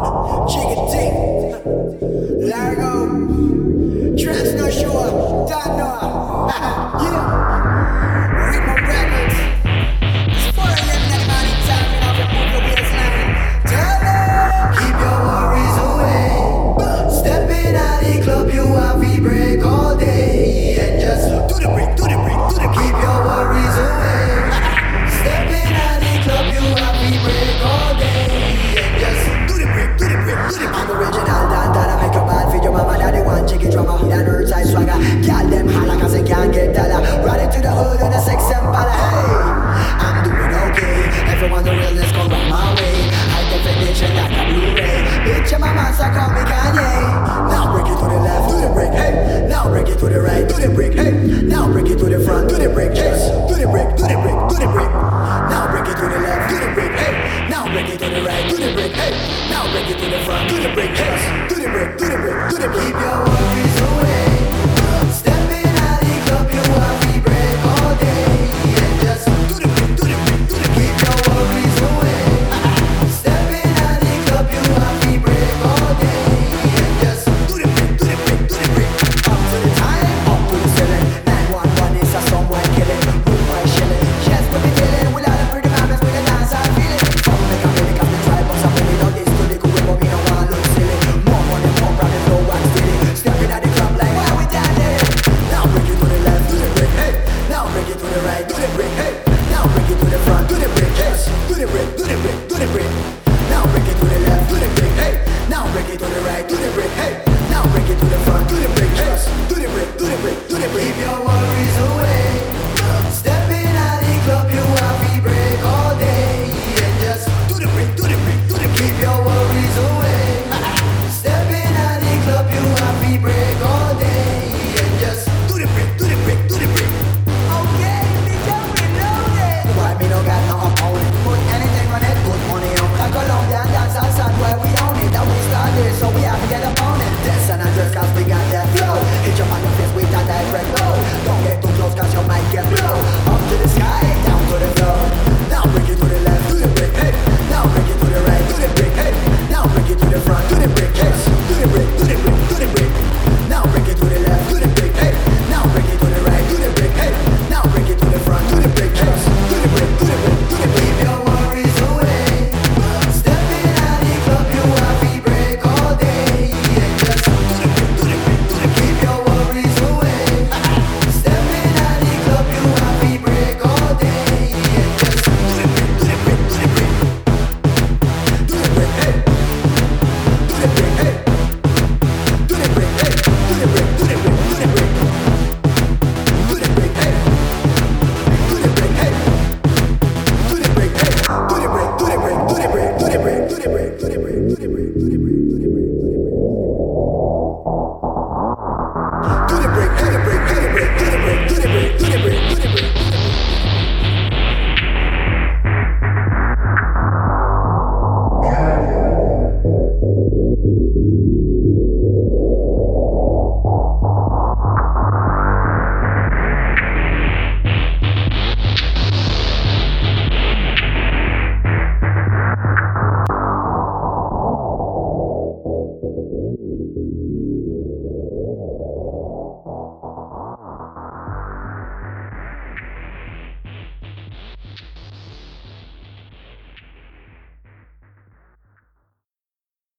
Chickadee, Largo, Trans Transnoshua, Danoa. to the front, do the break, yes, do the break, do the break, do the break. Now break it to the left, do the break, hey. Now break it to the right, do the break, hey. Now break it to the front. thank